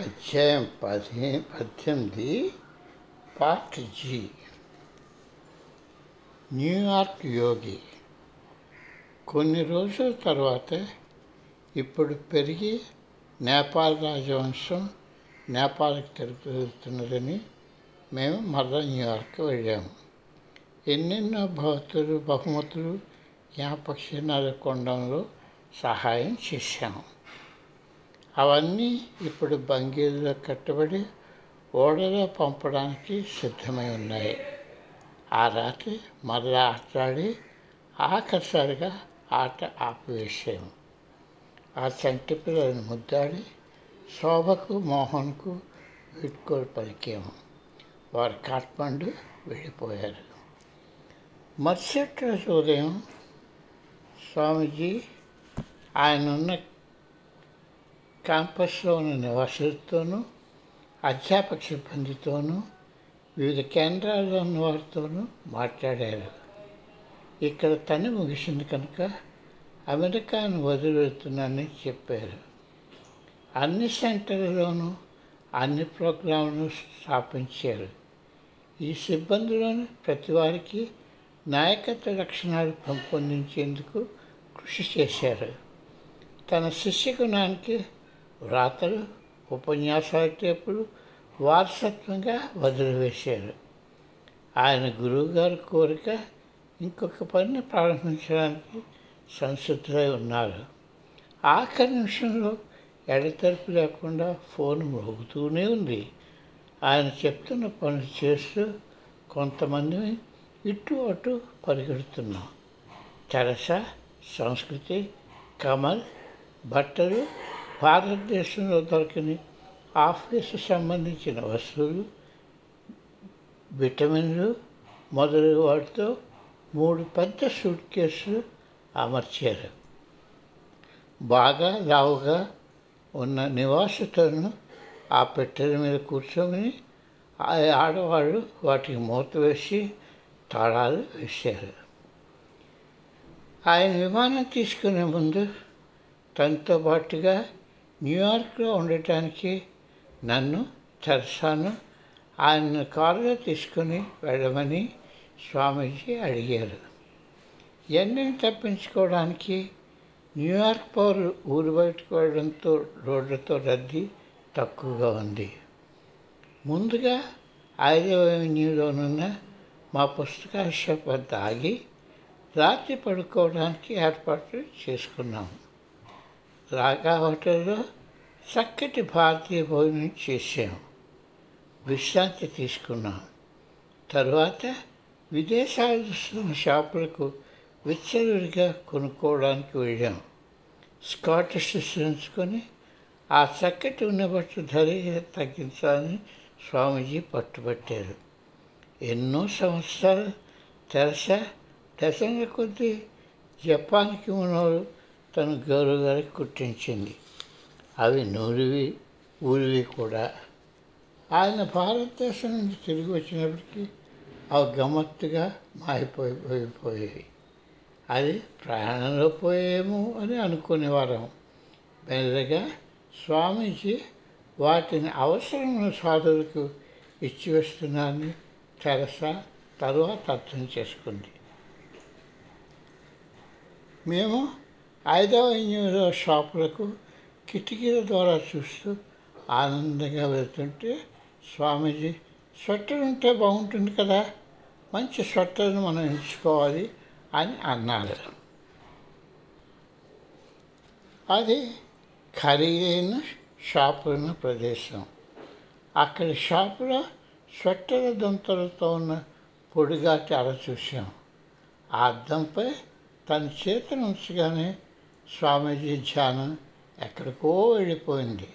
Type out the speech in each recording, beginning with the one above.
అధ్యాయం పది పద్దెనిమిది పార్ట్ జి. న్యూయార్క్ యోగి. కొన్ని రోజుల తర్వాత ఇప్పుడు పెరిగి నేపాల్ రాజవంశం నేపాల్కి తిరుగుతున్నదని మేము మరలా న్యూయార్క్ వెళ్ళాము. ఎన్నెన్నో భౌతులు బహుమతులు జ్ఞాపక చిహ్నాలు కొండంలో సహాయం చేశాము. అవన్నీ ఇప్పుడు బంగీల్లో కట్టబడి ఓడలో పంపడానికి సిద్ధమై ఉన్నాయి. ఆ రాత్రి మరలా ఆటలాడి ఆఖరిసారిగా ఆట ఆపివేసాము ఆ చంటి పిల్లలను ముద్దాడి శోభకు మోహన్కు వీడ్కోలు పలికాము. వారు కాట్మండు వెళ్ళిపోయారు. మరుసటి రోజు ఉదయం స్వామీజీ ఆయన క్యాంపస్లోని నివాసులతోనూ అధ్యాపక సిబ్బందితోనూ వివిధ కేంద్రాల్లో ఉన్న వారితోనూ మాట్లాడారు. ఇక్కడ తని ముగిసింది కనుక అమెరికాను వదిలి వెళ్తున్నానని చెప్పారు. అన్ని సెంటర్లోనూ అన్ని ప్రోగ్రాంలను స్థాపించారు. ఈ సిబ్బందిలోని ప్రతి వారికి నాయకత్వ లక్షణాలు పెంపొందించేందుకు కృషి చేశారు. తన శిష్యగుణానికి వ్రాతలు ఉపన్యాసాల టేపులు వారసత్వంగా వదిలివేశారు ఆయన గురువుగారి కోరిక ఇంకొక పనిని ప్రారంభించడానికి సంసిద్ధులై ఉన్నారు. ఆఖరి నిమిషంలో ఎడతెరపు లేకుండా ఫోన్ మోగుతూనే ఉంది. ఆయన చెప్తున్న పనులు చేస్తూ కొంతమంది ఇటు అటు పరిగెడుతున్నాం. తెరస సంస్కృతి కమల్ బట్టలు భారతదేశంలో దొరకని ఆఫీసు సంబంధించిన వస్తువులు విటమిన్లు మొదలగు వాటితో మూడు పెద్ద సూట్ కేసులు అమర్చారు. బాగా లావుగా ఉన్న నివాసితులను ఆ పెట్టెల మీద కూర్చొని ఆ ఆడవాళ్ళు వాటికి మూత వేసి తాళాలు వేశారు. ఆయన విమానం తీసుకునే ముందు తనతో పాటుగా న్యూయార్క్లో ఉండటానికి నన్ను తెరసాను ఆయన కారులో తీసుకుని వెళ్ళమని స్వామీజీ అడిగారు. ఎండని తప్పించుకోవడానికి న్యూయార్క్ పౌరు ఊరు బయటకు వెళ్ళడంతో రోడ్లతో రద్దీ తక్కువగా ఉంది. ముందుగా ఐదవ అవెన్యూలోనున్న మా పుస్తకాల షాప్ వద్ద ఆగి రాత్రి పడుకోవడానికి ఏర్పాట్లు చేసుకున్నాము రాగా హోటల్లో చక్కటి భారతీయ భోజనం చేసాము విశ్రాంతి తీసుకున్నాం. తరువాత విదేశాలు చూస్తున్న షాపులకు విచ్చలవిడిగా కొనుక్కోవడానికి వెళ్ళాం. స్కాటిష్ సృష్టించుకొని ఆ చక్కటి ఉన్న బట్టు ధర తగ్గించాలని స్వామీజీ పట్టుబట్టారు. ఎన్నో సంవత్సరాలు తెరస దశంగా కొద్దీ జపాన్కి ఉన్నవారు తన గౌరవ గారికి కుట్టించింది. అవి నూరివి ఊరివి కూడా. ఆయన భారతదేశం నుంచి తిరిగి వచ్చినప్పటికీ అవి గమ్మత్తుగా మాయిపోయిపోయిపోయేవి అది ప్రయాణంలో పోయేమో అని అనుకునేవారం మెల్లగా స్వామీజీ వాటిని అవసరమైన సాధువులకు ఇచ్చివేస్తున్నారని తెరసా తరువాత అర్థం చేసుకుంది. మేము ఐదవ ఎనిమిదవ షాపులకు కిటికీల ద్వారా చూస్తూ ఆనందంగా వెళ్తుంటే స్వామీజీ స్వెటర్ ఉంటే బాగుంటుంది కదా మంచి స్వెట్టర్ని మనం ఎంచుకోవాలి అని అన్నారు. అది ఖరీదైన షాపున్న ప్రదేశం. అక్కడి షాపులో స్వెట్టల దంతలతో ఉన్న పొడిగాటి అర చూసాం ఆ అద్దంపై తన చేతిని ఉంచగానే స్వామీజీ ధ్యానం ఎక్కడికో వెళ్ళిపోయింది.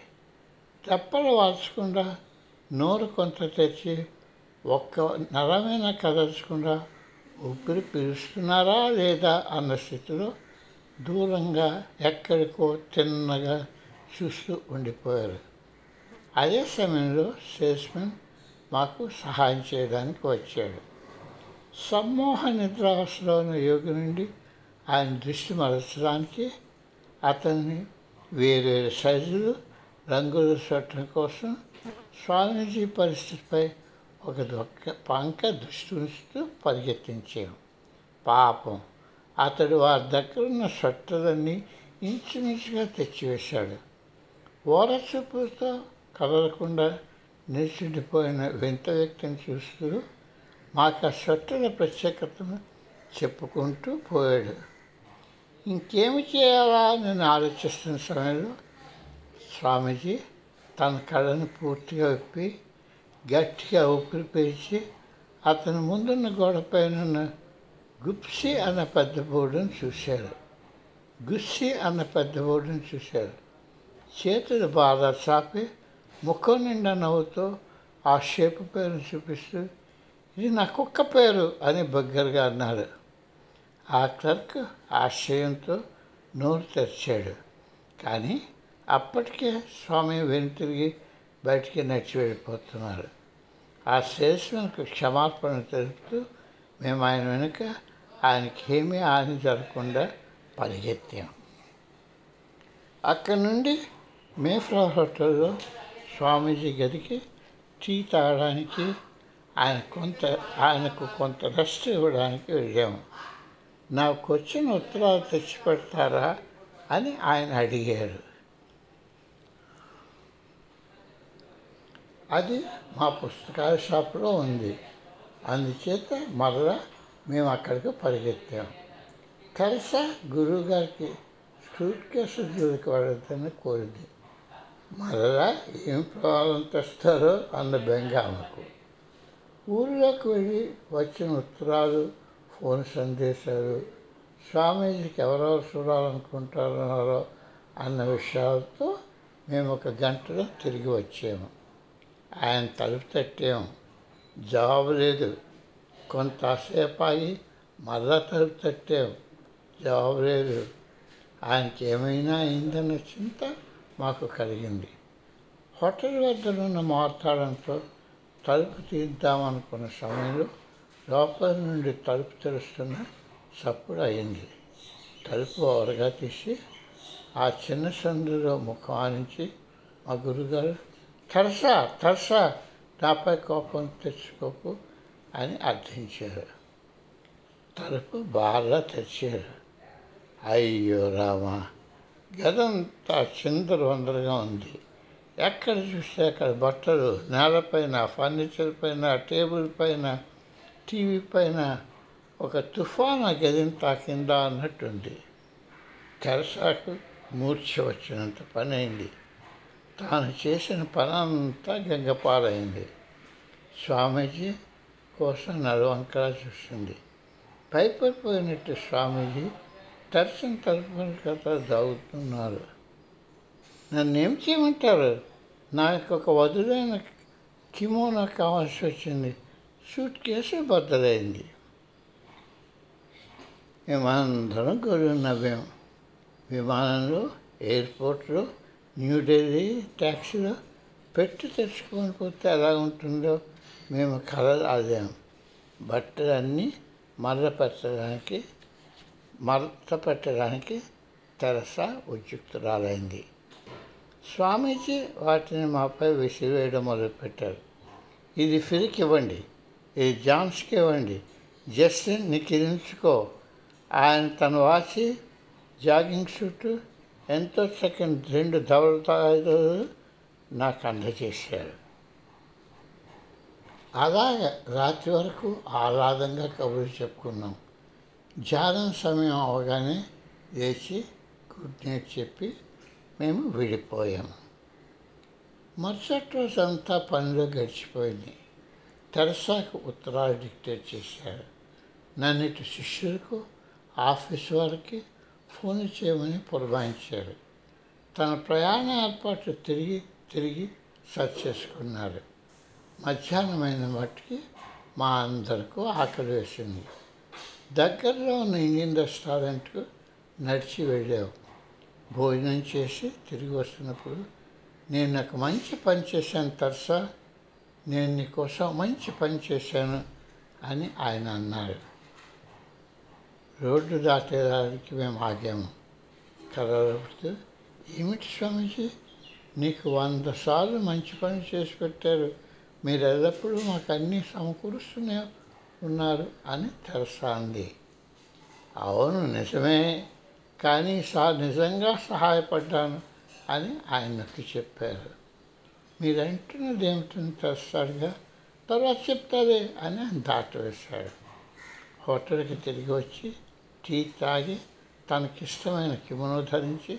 తెప్పలు వాల్చకుండా నోరు కొంత తెచ్చి ఒక్క నరమైన కదల్చకుండా ఊపిరి పీలుస్తున్నారా లేదా అన్న స్థితిలో దూరంగా ఎక్కడికో తిన్నగా చూస్తూ ఉండిపోయారు. అదే సమయంలో సేల్స్మెన్ మాకు సహాయం చేయడానికి వచ్చాడు. సమ్మోహ నిద్రావస్థలో ఉన్న యోగి నుండి ఆయన దృష్టి మరచడానికి అతన్ని వేరే సైజులు రంగుల స్వెటర్ కోసం స్వామీజీ పరిస్థితిపై ఒక దొక్క పంక దృష్టి ఉంచుతూ పరిగెత్తించాం పాపం. అతడు వారి దగ్గర ఉన్న ఇంచుమించుగా తెచ్చివేశాడు. ఓరచూపులతో కదలకుండా నిలిచిండిపోయిన వింత వ్యక్తిని చూస్తూ మాకు ఆ స్వెట్టర్ల ప్రత్యేకతను చెప్పుకుంటూ పోయాడు. ఇంకేమి చేయాలా నేను ఆలోచిస్తున్న సమయంలో స్వామీజీ తన కళ్ళను పూర్తిగా విప్పి గట్టిగా ఊపిరి పీల్చి అతని ముందున్న గోడపైన ఉన్న గుప్సి అన్న పెద్ద బోర్డును చూశారు. గుస్సి అన్న పెద్ద బోర్డును చూశారు. చేతులు బాగా చాపి ముఖం నిండా నవ్వుతూ ఆ షేపు పేరును చూపిస్తూ ఇది నా కుక్క పేరు అని బగ్గరగా అన్నాడు ఆ క్లర్క్ ఆశ్చర్యంతో నోరు తెరిచాడు. కానీ అప్పటికే స్వామి వెనుతిరిగి బయటికి నడిచి వెళ్ళిపోతున్నారు. ఆ సేల్స్మెన్కు క్షమాపణ తెలుపుతూ మేము ఆయన వెనుక ఆయనకి ఏమీ హాని జరగకుండా పరిగెత్తాం. అక్కడి నుండి మేఫ్లవర్ హోటల్లో స్వామీజీ గదికి టీ తాగడానికి ఆయన కొంత ఆయనకు కొంత రెస్ట్ ఇవ్వడానికి వెళ్ళాము నాకు వచ్చిన ఉత్తరాలు తెచ్చి పెడతారా అని ఆయన అడిగారు. అది మా పుస్తకాల షాప్లో ఉంది. అందుచేత మరలా మేము అక్కడికి పరిగెత్తాం. తెరసా గురువుగారికి సూట్ కేసు జోలికి వెళ్ళొద్దని కోరింది. మరలా ఏం ప్రాబ్లం తెస్తారో అన్న బెంగ ఆమెకు. ఊళ్ళోకి వెళ్ళి వచ్చిన ఉత్తరాలు ఫోన్ సందేశాలు. స్వామీజీకి ఎవరెవరు చూడాలనుకుంటున్నారో అన్న విషయాలతో మేము ఒక గంటలో తిరిగి వచ్చాము. ఆయన తలుపు తట్టాము జవాబు లేదు. కొంతసేపు ఆగి మరలా తలుపు తట్టాము జవాబు లేదు. ఆయనకి ఏమైనా అయిందన్న చింత మాకు కలిగింది. హోటల్ వద్ద ఉన్న మాట్లాడంతో తలుపు తీద్దామనుకున్న సమయంలో లోపల నుండి తలుపు తెరుస్తున్న చప్పుడు అయింది. తలుపు ఓరగా తీసి ఆ చిన్న సందులో ముఖం ఆనించి మా గురుగారు తరసా తరసా నాపై కోపం తెచ్చుకోకు అని అర్థించారు. తలుపు బాగా తెచ్చారు అయ్యో రామా గదంతా చిందర వందరగా ఉంది. ఎక్కడ చూస్తే అక్కడ బట్టలు నేలపైన ఫర్నిచర్ పైన టేబుల్ పైన టీవీ పైన ఒక తుఫాను ఆ గదిని తాకిందా అన్నట్టుంది. తెరసాకు మూర్ఛ వచ్చినంత పని అయింది తాను చేసిన పని అంతా గంగపాలైంది. స్వామీజీ కోసం నలువంకలా చూస్తుంది. పైపడిపోయినట్టు స్వామీజీ దర్శన తలుపుని కథ దాగుతున్నారు. నన్ను ఏం చేయమంటారు నాకు ఒక వదులైన కిమోనా కావాల్సి వచ్చింది. సూట్ కేసు బద్దలైంది మేమందరం గొర్రె నవ్వాం. విమానంలో ఎయిర్పోర్ట్లో న్యూఢిల్లీ ట్యాక్సీలో పెట్టి తెచ్చుకొని పోతే ఎలా ఉంటుందో మేము కలలు ఆదాం బట్టలన్నీ మర్ర పెట్టడానికి మరత పెట్టడానికి తెరస ఉద్యుక్తురాలైంది. స్వామీజీ వాటిని మాపై విసిరివేయడం మొదలుపెట్టారు. ఇది ఫిరికి ఇవ్వండి ఈ జాన్స్కి ఇవ్వండి. జస్టిన్ నీకు ఇరించుకో ఆయన తన వాచి జాగింగ్ సూట్ ఎంతో సెకండ్ రెండు ధవళతాయిలు నాకు అందజేశారు. అలాగే రాత్రి వరకు ఆహ్లాదంగా కబుర్లు చెప్పుకున్నాం. ధ్యానం సమయం అవగానే లేచి గుడ్ నైట్ చెప్పి మేము విడిపోయాము మరుసటి రోజు అంతా పనిలో గడిచిపోయింది. తెరసాకు ఉత్తరాలు డిక్టేట్ చేశారు. నన్ను ఇటు శిష్యులకు ఆఫీస్ వారికి ఫోన్ చేయమని పురమాయించారు. తన ప్రయాణ ఏర్పాట్లు తిరిగి తిరిగి సర్చ్ చేసుకున్నారు. మధ్యాహ్నమైన మట్టికి మా అందరికీ ఆకలి వేసింది. దగ్గరలో ఉన్న ఇండియన్ రెస్టారెంట్కు నడిచి వెళ్ళావు. భోజనం చేసి తిరిగి వస్తున్నప్పుడు నేను నాకు మంచి పని చేశాను తరసా. నేను నీకోసం మంచి పని చేశాను అని ఆయన అన్నారు. రోడ్డు దాటేదానికి మేము ఆగాము. కలవడుతూ ఏమిటి స్వామీజీ? నీకు వంద సార్లు మంచి పని చేసి పెట్టారు. మీరు ఎల్లప్పుడూ మాకు అన్నీ సమకూరుస్తూనే ఉన్నారు అని తెరసా అంది అవును నిజమే. కానీ సా నిజంగా సహాయపడ్డాను అని ఆయన నొక్కి చెప్పారు. మీరు అంటున్నది ఏమిటని తెస్తాడుగా తర్వాత చెప్తారే అని దాటవేశాడు. హోటల్కి తిరిగి వచ్చి టీ తాగి తనకిష్టమైన కిమోనో ధరించి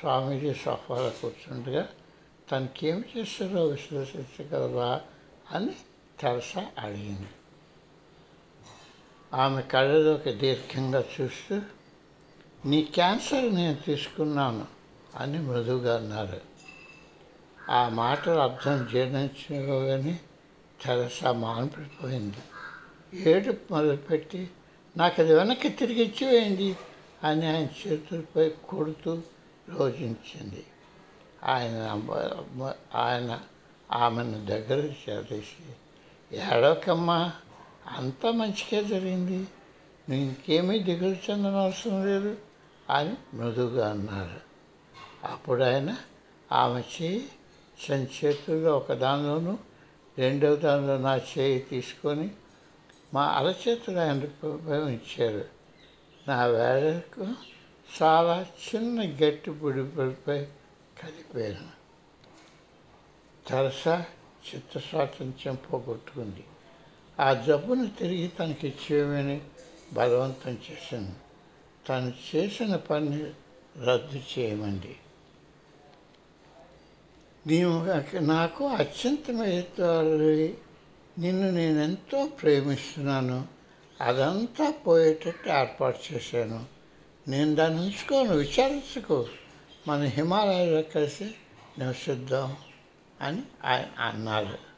స్వామీజీ సోఫాలో కూర్చుండగా తనకేమి చేస్తారో విశ్లేషించగలరా అని తెరసా అడిగింది. ఆమె కళ్ళలోకి దీర్ఘంగా చూస్తూ నీ క్యాన్సర్ నేను తీసుకున్నాను అని మృదువుగా అన్నారు. ఆ మాటలు అర్థం జీర్ణించుకోగానే తెరసా మాన్పడిపోయింది ఏడుపు మొదలుపెట్టి నాకు అది వెనక్కి తిరిగి ఇచ్చివేయండి అని ఆయన చేతులపై కొడుతూ రోజించింది. ఆయన ఆయన ఆమెను దగ్గర చేసి ఏడవకమ్మా అంతా మంచిగా జరిగింది. నువ్వు ఇంకేమీ దిగులు చెందనవసరం లేదు అని మృదుగా అన్నారు. అప్పుడు ఆయన ఆమె చేయి సంచేతుల్లో ఒక దానిలోనూ రెండవ దానిలో నా చేయి తీసుకొని మా అరచేతులు ఆయన ఇచ్చారు. నా వేళకు చాలా చిన్న గట్టి బుడిపడిపై కలిపాను. తరసా చిత్త స్వాతంత్ర్యం పోగొట్టుకుంది ఆ జబ్బును తిరిగి తనకి ఇచ్చేయమని బలవంతం చేశాను. తను చేసిన పని రద్దు చేయమండి నీవు నాకు అత్యంత అత్యంతమైనవి నిన్ను నేను ఎంతో ప్రేమిస్తున్నాను. అదంతా పోయేటట్టు ఏర్పాటు చేశాను. నేను దాన్ని ఉంచుకోను విచారించుకో. మన హిమాలయాలో కలిసి నివసిద్దాం అని ఆయన అన్నారు.